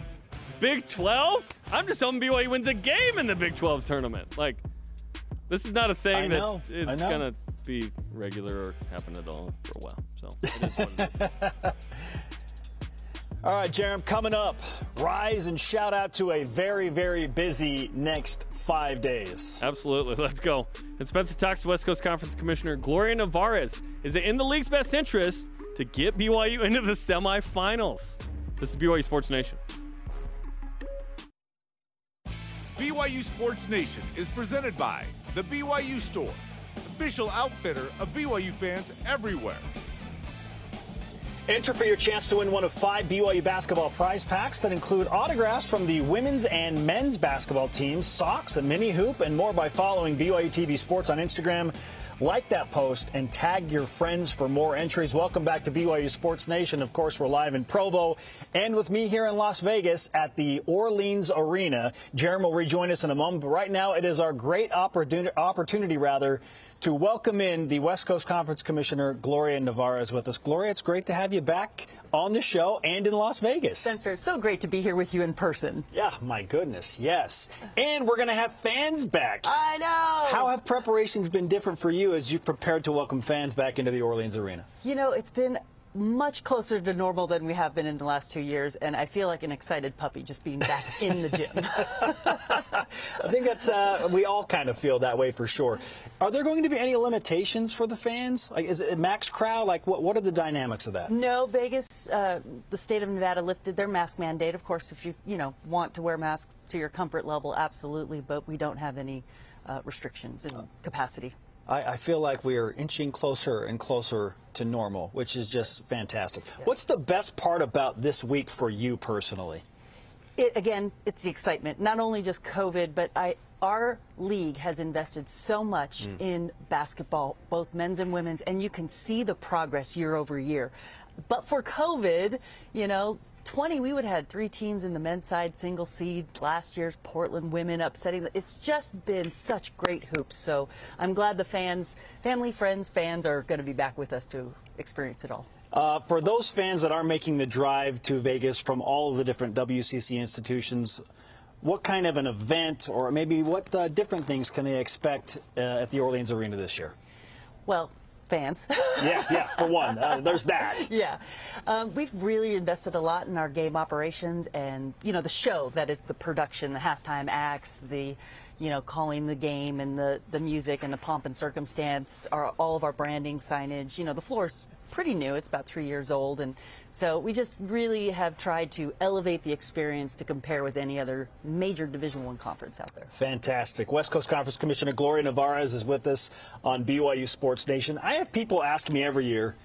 Big 12? I'm just hoping BYU wins a game in the Big 12 tournament. Like, this is not a thing know, that is going to be regular or happen at all for a while. So, All right, Jarom, coming up, rise and shout out to a very, very busy next five days. Absolutely. Let's go. And Spencer talks to West Coast Conference Commissioner Gloria Nevarez. Is it in the league's best interest to get BYU into the semifinals? This is BYU Sports Nation. BYU Sports Nation is presented by The BYU Store, official outfitter of BYU fans everywhere. Enter for your chance to win one of five BYU basketball prize packs that include autographs from the women's and men's basketball teams, socks, a mini hoop, and more by following BYU TV Sports on Instagram. Like that post and tag your friends for more entries. Welcome back to BYU Sports Nation. Of course, we're live in Provo and with me here in Las Vegas at the Orleans Arena. Jeremy will rejoin us in a moment, but right now it is our great opportunity, opportunity rather, to welcome in the West Coast Conference Commissioner Gloria Navarro is with us. Gloria, it's great to have you back on the show and in Las Vegas. Spencer, it's so great to be here with you in person. Yeah, my goodness, yes. And we're going to have fans back. I know. How have preparations been different for you as you've prepared to welcome fans back into the Orleans Arena? You know, it's been much closer to normal than we have been in the last two years, and I feel like an excited puppy just being back in the gym. I think that's uh, we all kind of feel that way for sure. Are there going to be any limitations for the fans? Like, is it max crowd? Like, what what are the dynamics of that? No, Vegas, uh, the state of Nevada lifted their mask mandate. Of course, if you you know want to wear masks to your comfort level, absolutely, but we don't have any uh, restrictions in capacity. I, I, feel like we are inching closer and closer to normal, which is just fantastic. Yes. What's the best part about this week for you personally? It, again, it's the excitement. Not only just COVID, but I, our league has invested so much mm. in basketball, both men's and women's, and you can see the progress year over year. But for COVID, you know, 20, we would have had three teams in the men's side, single seed. Last year's Portland women upsetting. It's just been such great hoops. So I'm glad the fans, family, friends, fans are going to be back with us to experience it all. Uh, for those fans that are making the drive to Vegas from all of the different WCC institutions, what kind of an event or maybe what uh, different things can they expect uh, at the Orleans Arena this year? Well, fans. yeah, yeah, for one. Uh, there's that. Yeah. Um, we've really invested a lot in our game operations and, you know, the show that is the production, the halftime acts, the, you know, calling the game and the, the music and the pomp and circumstance, our, all of our branding, signage. You know, the floor's pretty new. It's about three years old. And so we just really have tried to elevate the experience to compare with any other major Division One conference out there. Fantastic. West Coast Conference Commissioner Gloria Nevarez is with us on BYU Sports Nation. I have people ask me every year,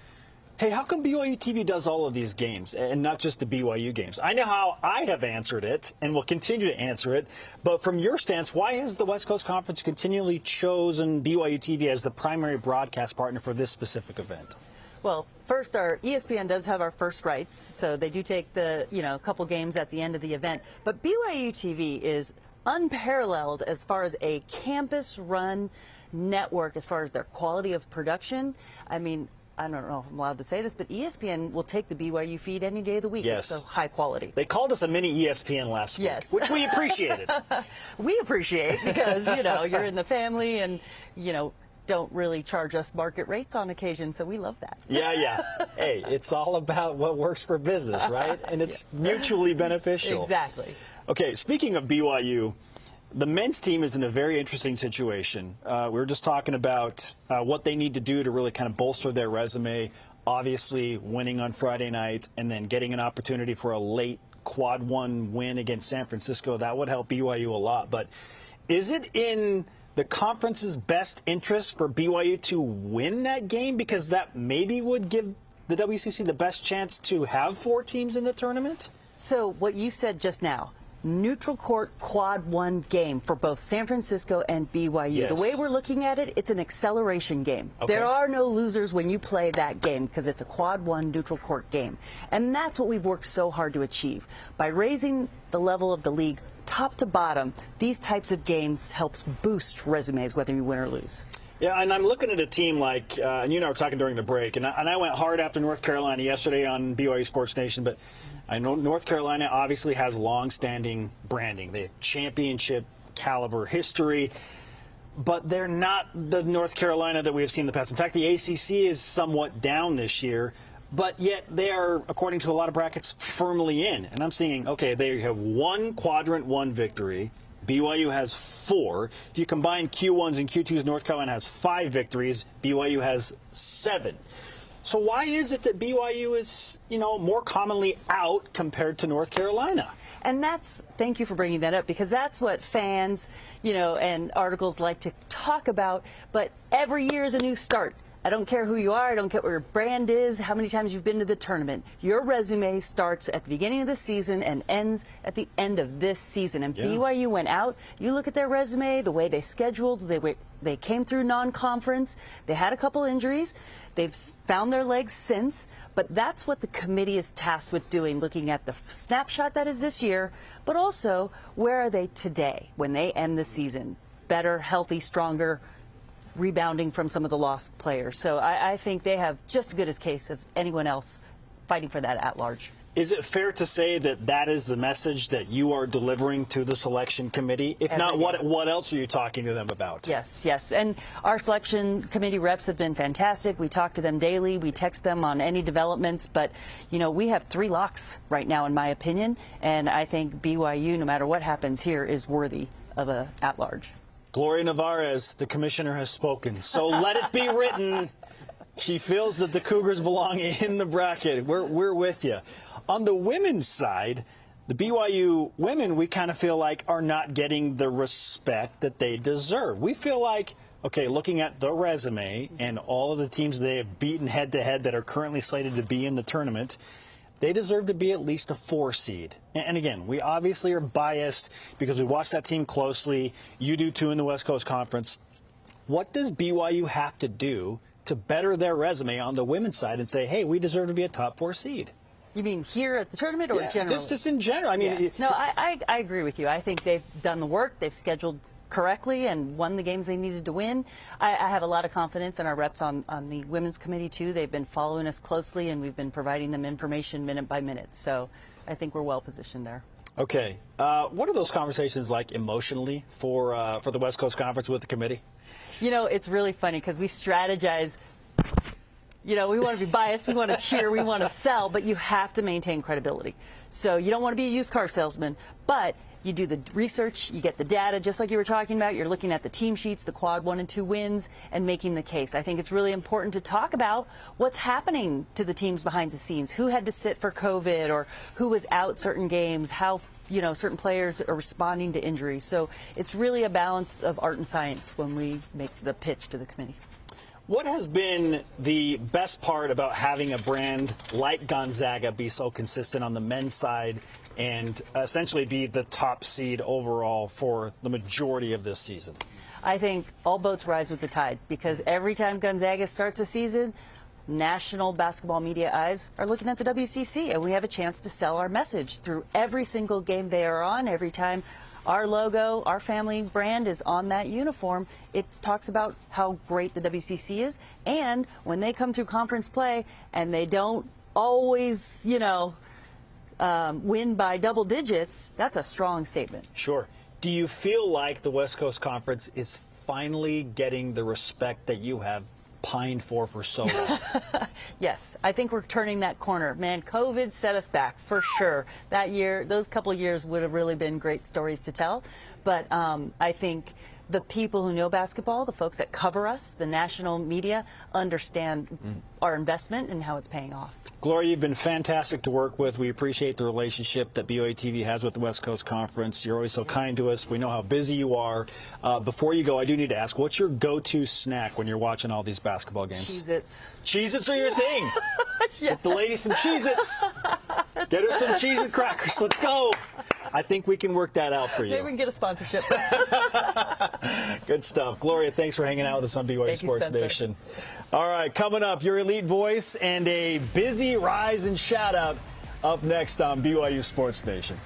hey, how come BYU TV does all of these games and not just the BYU games? I know how I have answered it and will continue to answer it, but from your stance, why has the West Coast Conference continually chosen BYU TV as the primary broadcast partner for this specific event? Well, first, our ESPN does have our first rights, so they do take the you know a couple games at the end of the event. But BYU TV is unparalleled as far as a campus-run network, as far as their quality of production. I mean, I don't know if I'm allowed to say this, but ESPN will take the BYU feed any day of the week. Yes. It's so high quality. They called us a mini ESPN last week, yes. which we appreciated. we appreciate because, you know, you're in the family and, you know, don't really charge us market rates on occasion, so we love that. Yeah, yeah. hey, it's all about what works for business, right? And it's yeah. mutually beneficial. Exactly. Okay, speaking of BYU, the men's team is in a very interesting situation. Uh, we were just talking about uh, what they need to do to really kind of bolster their resume. Obviously, winning on Friday night and then getting an opportunity for a late quad one win against San Francisco, that would help BYU a lot. But is it in the conference's best interest for BYU to win that game because that maybe would give the WCC the best chance to have four teams in the tournament? So, what you said just now, neutral court quad one game for both San Francisco and BYU. Yes. The way we're looking at it, it's an acceleration game. Okay. There are no losers when you play that game because it's a quad one neutral court game. And that's what we've worked so hard to achieve. By raising the level of the league top to bottom, these types of games helps boost resumes whether you win or lose. Yeah, and I'm looking at a team like, uh, and you and I were talking during the break, and I, and I went hard after North Carolina yesterday on BYU Sports Nation, but I know North Carolina obviously has long-standing branding. They have championship caliber history, but they're not the North Carolina that we have seen in the past. In fact, the ACC is somewhat down this year, but yet they are, according to a lot of brackets, firmly in. And I'm seeing, okay, they have one quadrant one victory. BYU has four. If you combine Q1s and Q2s, North Carolina has five victories. BYU has seven. So why is it that BYU is, you know, more commonly out compared to North Carolina? And that's, thank you for bringing that up because that's what fans, you know, and articles like to talk about. But every year is a new start. I don't care who you are. I don't care what your brand is, how many times you've been to the tournament. Your resume starts at the beginning of the season and ends at the end of this season. And Yeah. BYU went out. You look at their resume, the way they scheduled, they were, they came through non-conference. They had a couple injuries. They've found their legs since. But that's what the committee is tasked with doing, looking at the snapshot that is this year, but also where are they today when they end the season? Better, healthy, stronger, rebounding from some of the lost players. So I, I think they have just as good a case of anyone else fighting for that at large. Is it fair to say that that is the message that you are delivering to the selection committee? If not, Every what what else are you talking to them about? Yes, yes. And our selection committee reps have been fantastic. We talk to them daily. We text them on any developments. But, you know, we have three locks right now, in my opinion. And I think BYU, no matter what happens here, is worthy of a at large. Gloria Nevarez, the commissioner, has spoken. So let it be written. She feels that the Cougars belong in the bracket. We're, we're with you. On the women's side, the BYU women, we kind of feel like are not getting the respect that they deserve. We feel like, okay, looking at the resume and all of the teams they have beaten head to head that are currently slated to be in the tournament, they deserve to be at least a four seed. And again, we obviously are biased because we watch that team closely. You do too in the West Coast Conference. What does BYU have to do to better their resume on the women's side and say, hey, we deserve to be a top four seed? You mean here at the tournament or generally? Just, just in general. I mean, Yeah. it- No, I, I, I agree with you. I think they've done the work. They've scheduled correctly and won the games they needed to win. I, I have a lot of confidence in our reps on, on the women's committee, too. They've been following us closely, and we've been providing them information minute by minute. So I think we're well positioned there. okay. Uh, what are those conversations like emotionally for uh, for the West Coast Conference with the committee? You know, it's really funny because we strategize. You know, we want to be biased, we want to cheer, we want to sell, but you have to maintain credibility. So you don't want to be a used car salesman, but you do the research, you get the data, just like you were talking about. You're looking at the team sheets, the quad one and two wins, and making the case. I think it's really important to talk about what's happening to the teams behind the scenes. Who had to sit for COVID or who was out certain games, how you know certain players are responding to injuries. So it's really a balance of art and science when we make the pitch to the committee. What has been the best part about having a brand like Gonzaga be so consistent on the men's side and essentially be the top seed overall for the majority of this season? I think all boats rise with the tide because every time Gonzaga starts a season, national basketball media eyes are looking at the WCC, and we have a chance to sell our message through every single game they are on. Every time our logo, our family brand is on that uniform, it talks about how great the WCC is. And when they come through conference play and they don't always, you know, um, win by double digits, that's a strong statement. Sure. Do you feel like the West Coast Conference is finally getting the respect that you have pined for for so long? Yes, I think we're turning that corner. Man, COVID set us back for sure. That year, those couple years would have really been great stories to tell. But um, I think the people who know basketball, the folks that cover us, the national media, understand our investment and how it's paying off. Gloria, you've been fantastic to work with. We appreciate the relationship that BYU TV has with the West Coast Conference. You're always so kind to us. We know how busy you are. Uh, before you go, I do need to ask, what's your go-to snack when you're watching all these basketball games? Cheez-Its. Cheez-Its are your thing. Get the lady some Cheez-Its. Get her some Cheez-It crackers. Let's go. I think we can work that out for you. Maybe we can get a sponsorship. Good stuff. Gloria, thanks for hanging out with us on BYU you, Sports Spencer. Nation. All right, coming up, your elite voice and a busy rise and shout out up next on BYU Sports Nation.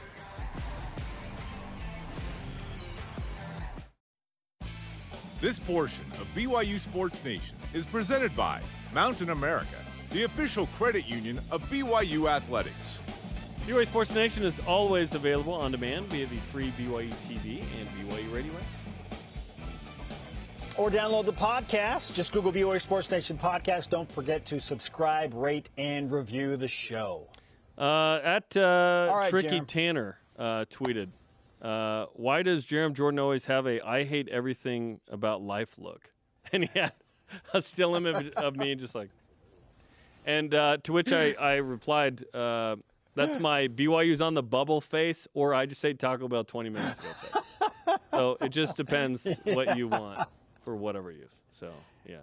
This portion of BYU Sports Nation is presented by Mountain America, the official credit union of BYU Athletics. BYU Sports Nation is always available on demand via the free BYU TV and BYU Radio app. Or download the podcast. Just Google BYU Sports Nation podcast. Don't forget to subscribe, rate, and review the show. Uh, at uh, right, Tricky Jarom. Tanner uh, tweeted, uh, "Why does Jarom Jordan always have a I hate everything about life look?" And he had a still image of me, just like. And uh, to which I I replied, uh, "That's my BYU's on the bubble face, or I just ate Taco Bell 20 minutes ago." So it just depends what you want for whatever use. So yeah.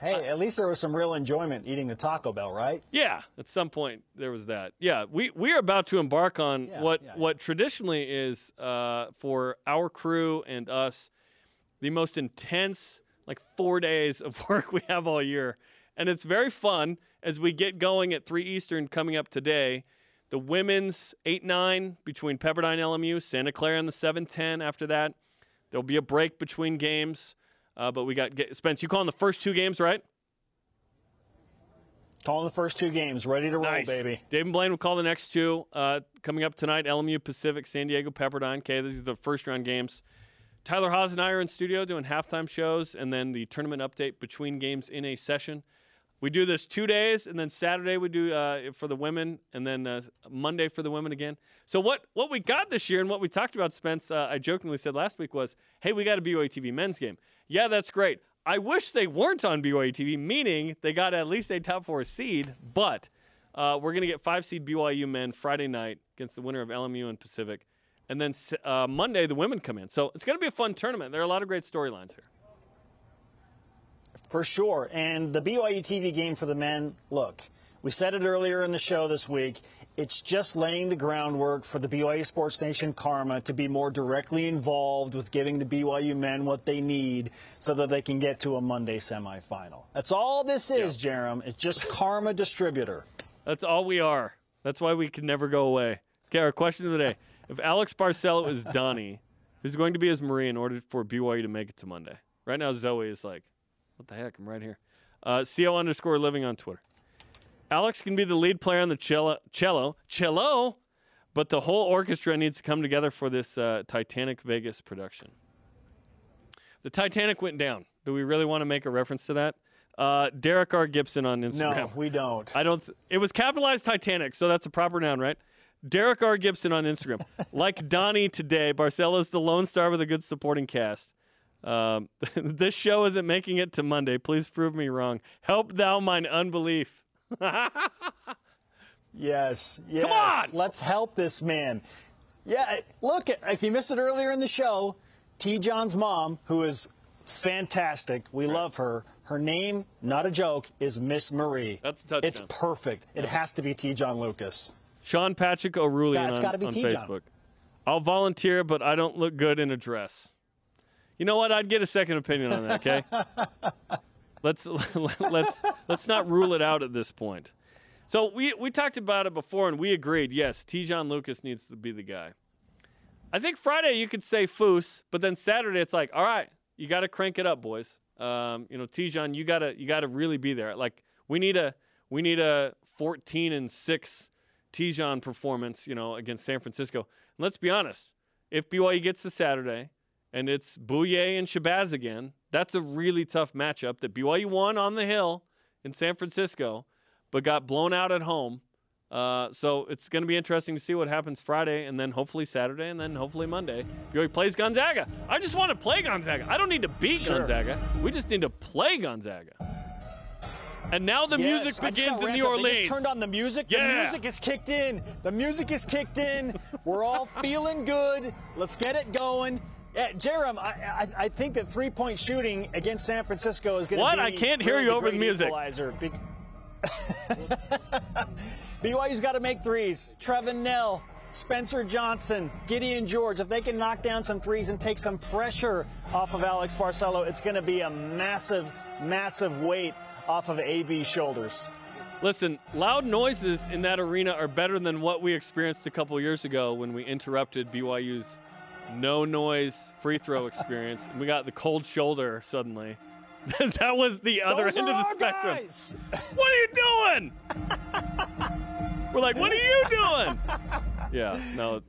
Hey, at least there was some real enjoyment eating the Taco Bell, right? Yeah, at some point there was that. Yeah, we we are about to embark on Yeah, what yeah, what traditionally is uh, for our crew and us the most intense like four days of work we have all year, and it's very fun as we get going at three Eastern coming up today. The women's eight nine between Pepperdine LMU, Santa Clara, and the seven ten. After that, there'll be a break between games. Uh, but we got get, Spence. You calling the first two games, right? Calling the first two games, ready to roll, Nice. baby. Dave and Blaine will call the next two. Uh, coming up tonight, LMU Pacific, San Diego Pepperdine. Okay, these are the first round games. Tyler Haws and I are in studio doing halftime shows and then the tournament update between games in a session. We do this two days, and then Saturday we do uh, for the women, and then uh, Monday for the women again. So what what we got this year, and what we talked about, Spence, uh, I jokingly said last week was, "Hey, we got a BYU TV men's game." Yeah, that's great. I wish they weren't on BYU TV, meaning they got at least a top four seed. But uh, we're gonna get five seed BYU men Friday night against the winner of LMU and Pacific, and then uh, Monday the women come in. So it's gonna be a fun tournament. There are a lot of great storylines here. For sure. And the BYU TV game for the men, look, we said it earlier in the show this week. It's just laying the groundwork for the BYU Sports Nation Karma to be more directly involved with giving the BYU men what they need so that they can get to a Monday semifinal. That's all this is, Jarom. It's just Karma Distributor. That's all we are. That's why we can never go away. Okay, our question of the day: If Alex Barcelo is Donny, who's going to be his Marie in order for BYU to make it to Monday? Right now, Zoe is like, "What the heck? I'm right here." Uh, Co underscore living on Twitter. Alex can be the lead player on the cello, cello, cello, but the whole orchestra needs to come together for this uh, Titanic Vegas production. The Titanic went down. Do we really want to make a reference to that? Uh, Derek R. Gibson on Instagram. No, we don't. I don't. Th- it was capitalized Titanic, so that's a proper noun, right? Derek R. Gibson on Instagram. like Donny today, Barcelo's the lone star with a good supporting cast. Um, this show isn't making it to Monday. Please prove me wrong. Help thou mine unbelief. Yes, yes. on! Let's help this man. Yeah, look, if you missed it earlier in the show, Te'Jon's mom, who is fantastic, we love her. Her name, not a joke, is Miss Marie. That's a touchdown. It's perfect. It has to be Te'Jon Lucas. Sean Patrick it's on, on. Facebook. I'll volunteer, but I don't look good in a dress. You know what? I'd get a second opinion on that. Okay. let's let's let's not rule it out at this point. So we we talked about it before, and we agreed. Yes, Te'Jon Lucas needs to be the guy. I think Friday you could say Foose, but then Saturday it's like, all right, you got to crank it up, boys. Um, you know, Te'Jon, you gotta you gotta really be there. Like we need a we need a 14 and six Te'Jon performance, you know, against San Francisco. And let's be honest, if BYU gets to Saturday and it's Bouyea and Shabazz again, that's a really tough matchup that BYU won on the hill in San Francisco, but got blown out at home. Uh, so it's going to be interesting to see what happens Friday, and then hopefully Saturday, and then hopefully Monday. BYU plays Gonzaga. I just want to play Gonzaga. I don't need to beat Sure. Gonzaga. We just need to play Gonzaga. And now the Yes, music begins in New up. They Orleans. just turned on the music. Yeah. The music is kicked in. The music is kicked in. We're all feeling good. Let's get it going. Yeah, Jarom, I, I, I think that three-point shooting against San Francisco is going to What? be. I can't hear really you over the music. Equalizer. Be- BYU's got to make threes. Trevin Knell, Spencer Johnson, Gideon George. If they can knock down some threes and take some pressure off of Alex Barcelo, it's going to be a massive, massive weight off of AB's shoulders. Listen, loud noises in that arena are better than what we experienced a couple years ago when we interrupted BYU's no noise free throw experience. and we got the cold shoulder suddenly. that was the other Those end of the spectrum. guys. What are you doing? We're like, what are you doing? Yeah, no.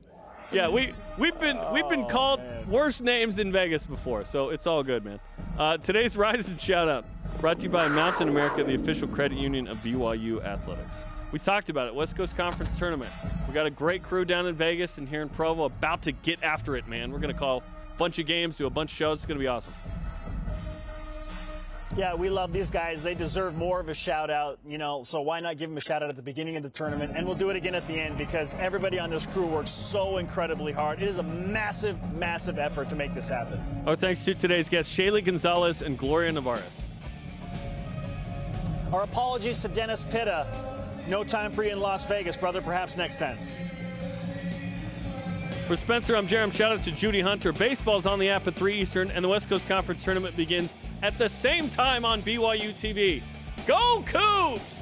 Yeah, we we've been we've been Oh, called man. worse names in Vegas before, so it's all good, man. Uh, today's Rise and Shout Out brought to you by Mountain America, the official credit union of BYU Athletics. We talked about it, West Coast Conference Tournament. We got a great crew down in Vegas and here in Provo about to get after it, man. We're gonna call a bunch of games, do a bunch of shows. It's gonna be awesome. Yeah, we love these guys. They deserve more of a shout out, you know, so why not give them a shout out at the beginning of the tournament? And we'll do it again at the end because everybody on this crew works so incredibly hard. It is a massive, massive effort to make this happen. Our thanks to today's guests, Shaylee Gonzalez and Gloria Nevarez. Our apologies to Dennis Pitta. No time for you in Las Vegas, brother. Perhaps next time. For Spencer, I'm Jarom. Shout out to Judy Hunter. Baseball's on the app at 3 Eastern, and the West Coast Conference Tournament begins at the same time on BYU TV. Go Cougs!